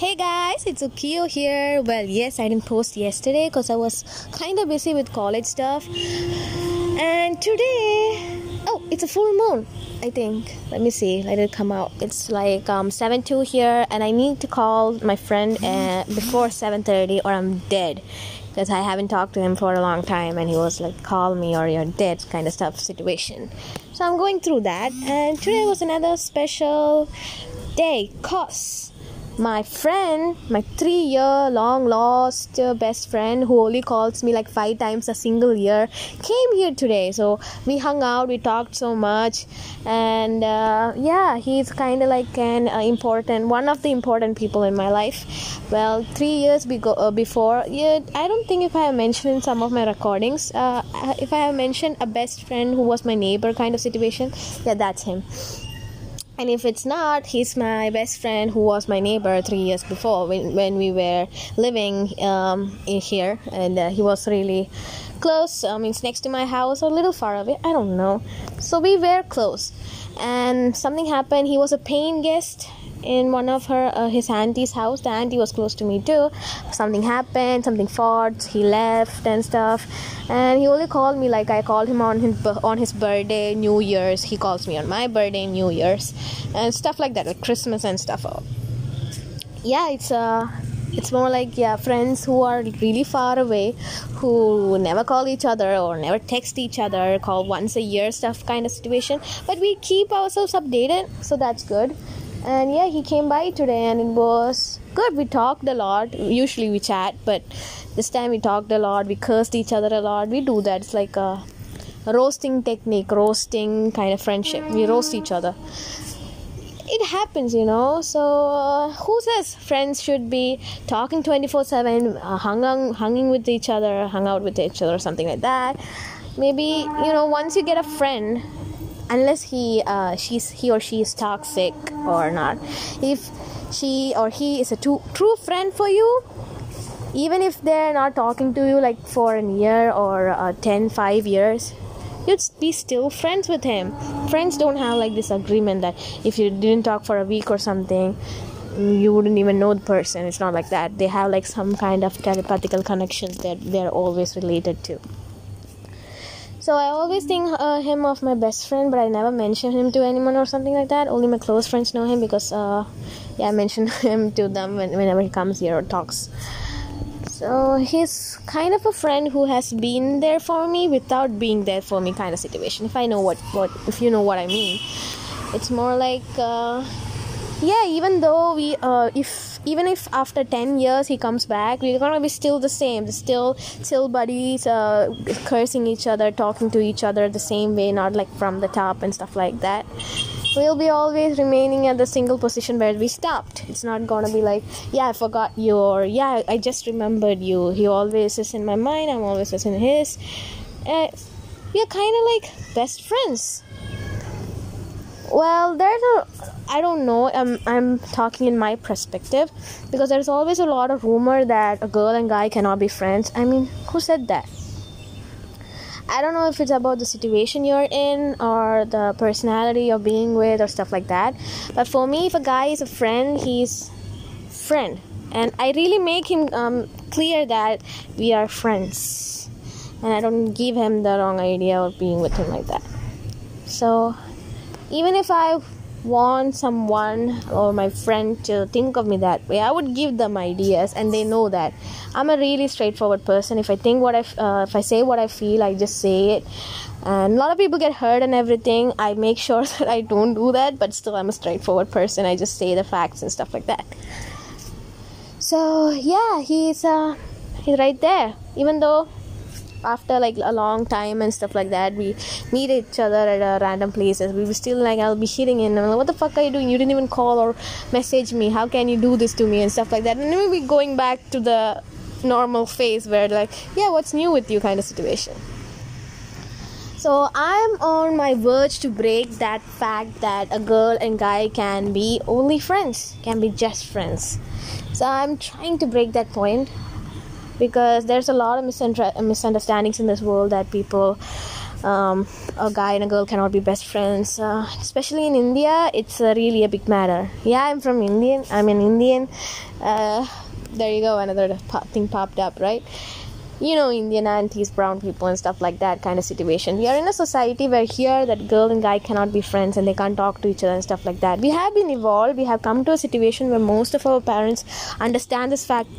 Hey guys, it's Ukio here. Well, yes, I didn't post yesterday because I was kind of busy with college stuff. And today, oh, it's a full moon. I think. Let me see. Let it come out. It's like um, 7 2 here, and I need to call my friend uh, before 7:30 or I'm dead because I haven't talked to him for a long time, and he was like, "Call me or you're dead," kind of stuff situation. So I'm going through that, and today was another special day, cause my friend, my three year long lost uh, best friend who only calls me like five times a single year, came here today. So we hung out, we talked so much, and uh, yeah, he's kind of like an uh, important one of the important people in my life. Well, three years bego- uh, before, yeah, I don't think if I have mentioned in some of my recordings, uh, if I have mentioned a best friend who was my neighbor kind of situation, yeah, that's him and if it's not he's my best friend who was my neighbor three years before when, when we were living um, in here. And uh, he was really close. I mean it's next to my house or a little far away. I don't know. So we were close. And something happened. He was a paying guest in one of her uh, his auntie's house. The auntie was close to me too. Something happened something fought he left and stuff. And he only called me like i called him on his on his birthday new year's. He calls me on my birthday new year's. And stuff like that like christmas and stuff. Yeah it's uh it's more like yeah friends who are really far away who never call each other or never text each other call once a year stuff kind of situation. But we keep ourselves updated so that's good and yeah he came by today and it was good. We talked a lot. Usually we chat but this time we talked a lot. We cursed each other a lot. We do that. It's like a, roasting technique roasting kind of friendship. We roast each other. It happens you know. So uh, who says friends should be talking 24 7 uh, hung on, hanging with each other hung out with each other or something like that. Maybe you know once you get a friend unless he uh, she's he or she is toxic or not. If she or he is a true true friend for you even if they're not talking to you like for a year or uh, 10 5 years you'd be still friends with him. Friends don't have like this agreement that if you didn't talk for a week or something you wouldn't even know the person. It's not like that. They have like some kind of telepathical connections that they're always related to so I always think uh, him of my best friend, but I never mention him to anyone or something like that. Only my close friends know him because, uh, yeah, I mention him to them when, whenever he comes here or talks. So he's kind of a friend who has been there for me without being there for me, kind of situation. If I know what what if you know what I mean, it's more like. Uh, yeah even though we uh, if even if after 10 years he comes back we're gonna be still the same. Still still buddies uh, cursing each other talking to each other the same way not like from the top and stuff like that. We'll be always remaining at the single position where we stopped. It's not gonna be like yeah i forgot you or yeah i just remembered you. He always is in my mind i'm always is in his. Uh, we're kind of like best friends well there's a i don't know I'm, I'm talking in my perspective because there's always a lot of rumor that a girl and guy cannot be friends. I mean who said that? I don't know if it's about the situation you're in or the personality you're being with or stuff like that. But for me if a guy is a friend he's friend. And i really make him um, clear that we are friends. And i don't give him the wrong idea of being with him like that. So even if I want someone or my friend to think of me that way i would give them ideas and they know that i'm a really straightforward person. If i think what i uh, if i say what i feel i just say it. And a lot of people get hurt and everything. I make sure that i don't do that but still i'm a straightforward person. I just say the facts and stuff like that. So yeah he's uh he's right there. Even though after like a long time and stuff like that we meet each other at random places. We were still like i'll be hitting in like, what the fuck are you doing? You didn't even call or message me. How can you do this to me? And stuff like that. And then be going back to the normal phase where like yeah what's new with you? kind of situation. So i'm on my verge to break that fact that a girl and guy can be only friends can be just friends. So i'm trying to break that point because there's a lot of misunderstandings in this world that people um, a guy and a girl cannot be best friends. Uh, especially in India, it's really a big matter. Yeah, I'm from Indian. I'm an Indian. Uh, there you go, another thing popped up, right? You know, Indian aunties, brown people, and stuff like that kind of situation. We are in a society where here that girl and guy cannot be friends and they can't talk to each other and stuff like that. We have been evolved. We have come to a situation where most of our parents understand this fact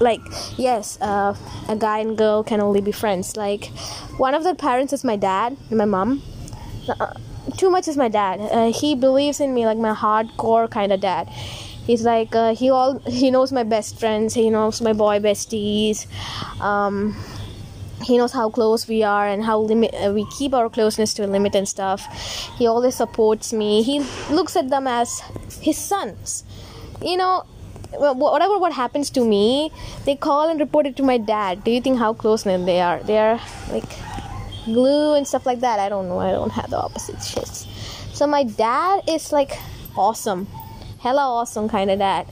like yes uh, a guy and girl can only be friends. Like one of the parents is my dad and my mom. Uh, too much is my dad. Uh, he believes in me like my hardcore kind of dad. He's like uh, he all he knows my best friends he knows my boy besties um, he knows how close we are and how limit uh, we keep our closeness to a limit and stuff. He always supports me. He looks at them as his sons. You know whatever what happens to me they call and report it to my dad. Do you think how close they are? They are like glue and stuff like that? I don't know. I don't have the opposite shits so my dad is like awesome. Hella awesome kind of dad.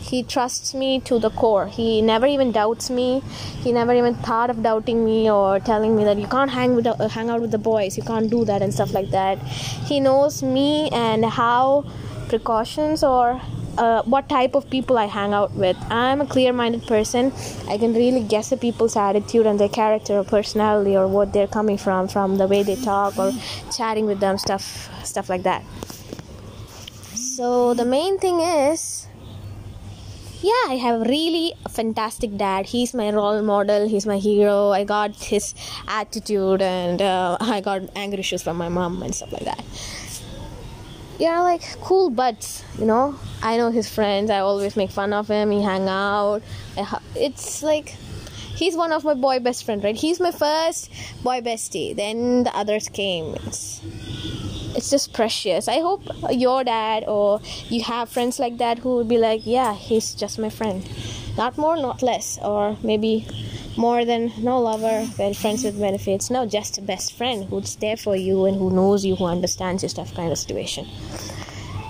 He trusts me to the core. He never even doubts me. He never even thought of doubting me or telling me that you can't hang with the, uh, hang out with the boys. You can't do that and stuff like that. He knows me and how precautions or uh, what type of people I hang out with. I'm a clear minded person. I can really guess a people's attitude and their character or personality or what they're coming from, from the way they talk or chatting with them, stuff, stuff like that. So the main thing is yeah, I have really a fantastic dad. He's my role model. He's my hero. I got his attitude and uh, I got anger issues from my mom and stuff like that yeah like cool buds you know? I know his friends i always make fun of him he hang out. It's like he's one of my boy best friend right? He's my first boy bestie then the others came. It's it's just precious. I hope your dad or you have friends like that who would be like yeah he's just my friend. Not more not less or maybe more than no lover, well, friends with benefits. No, just a best friend who's there for you and who knows you, who understands your stuff kind of situation.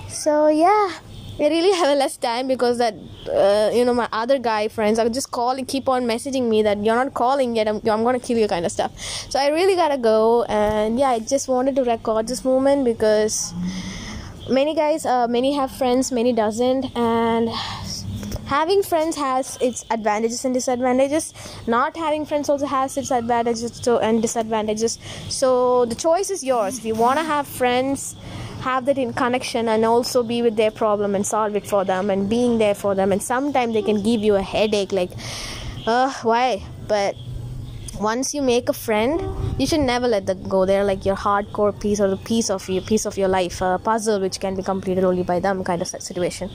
So yeah, I really have a less time because that uh, you know my other guy friends are just calling, keep on messaging me that you're not calling yet. I'm, I'm gonna kill you kind of stuff. So I really gotta go, and yeah, I just wanted to record this moment because many guys, uh, many have friends, many doesn't, and having friends has its advantages and disadvantages. Not having friends also has its advantages and disadvantages. So the choice is yours. If you want to have friends have that in connection and also be with their problem and solve it for them and being there for them. And sometimes they can give you a headache like uh why? But once you make a friend you should never let them go. They're like your hardcore piece or the piece of your piece of your life a puzzle which can be completed only by them kind of situation.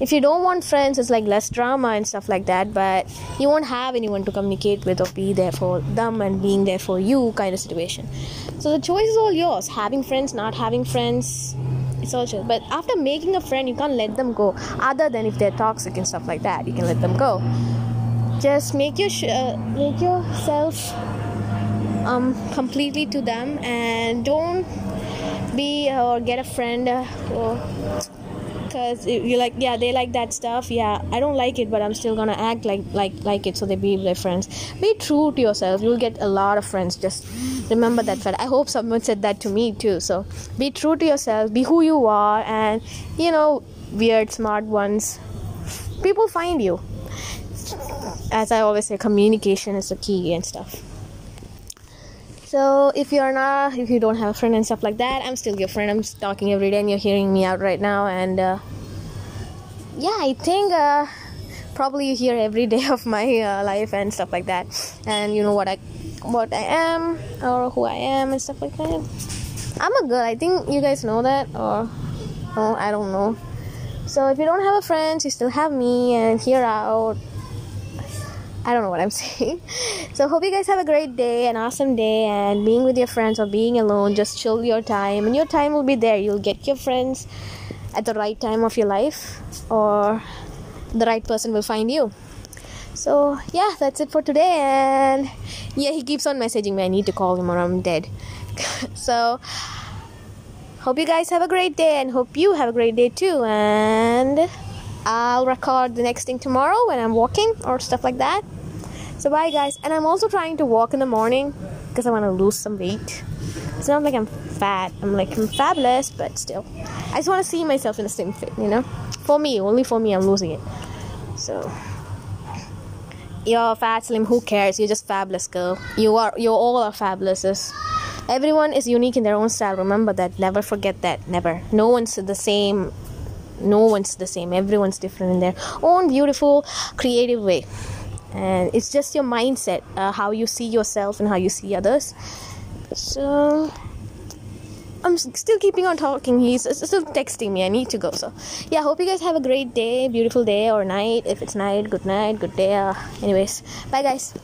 If you don't want friends it's like less drama and stuff like that but you won't have anyone to communicate with or be there for them and being there for you kind of situation. So the choice is all yours. Having friends not having friends it's all yours. But after making a friend you can't let them go other than if they're toxic and stuff like that. You can let them go just make your sh- uh, make yourself um, completely to them and don't be or get a friend uh, or because you're like yeah they like that stuff. Yeah i don't like it but i'm still gonna act like like like it so they be their friends. Be true to yourself. You'll get a lot of friends. Just remember that fact. I hope someone said that to me too. So be true to yourself. Be who you are and you know weird smart ones. People find you as I always say, communication is the key and stuff. So if you're not, if you don't have a friend and stuff like that, I'm still your friend. I'm talking every day, and you're hearing me out right now. And uh, yeah, I think uh, probably you hear every day of my uh, life and stuff like that, and you know what I, what I am or who I am and stuff like that. I'm a girl. I think you guys know that, or oh, I don't know. So if you don't have a friend, you still have me, and hear out I don't know what I'm saying. So hope you guys have a great day, an awesome day, and being with your friends or being alone, just chill your time, and your time will be there. You'll get your friends at the right time of your life, or the right person will find you. So yeah, that's it for today. And yeah, he keeps on messaging me. I need to call him or I'm dead. so hope you guys have a great day, and hope you have a great day too. And I'll record the next thing tomorrow when I'm walking or stuff like that. So bye guys. And I'm also trying to walk in the morning because I want to lose some weight. It's not like I'm fat. I'm like I'm fabulous, but still, I just want to see myself in the same fit. You know, for me, only for me, I'm losing it. So you're fat, slim. Who cares? You're just fabulous, girl. You are. You all are fabulous. Everyone is unique in their own style. Remember that. Never forget that. Never. No one's the same. No one's the same. Everyone's different in their own beautiful, creative way. And it's just your mindset, uh, how you see yourself and how you see others. So I'm still keeping on talking. He's still texting me. I need to go. So, yeah, hope you guys have a great day, beautiful day or night. If it's night, good night, good day. Uh, anyways, bye, guys.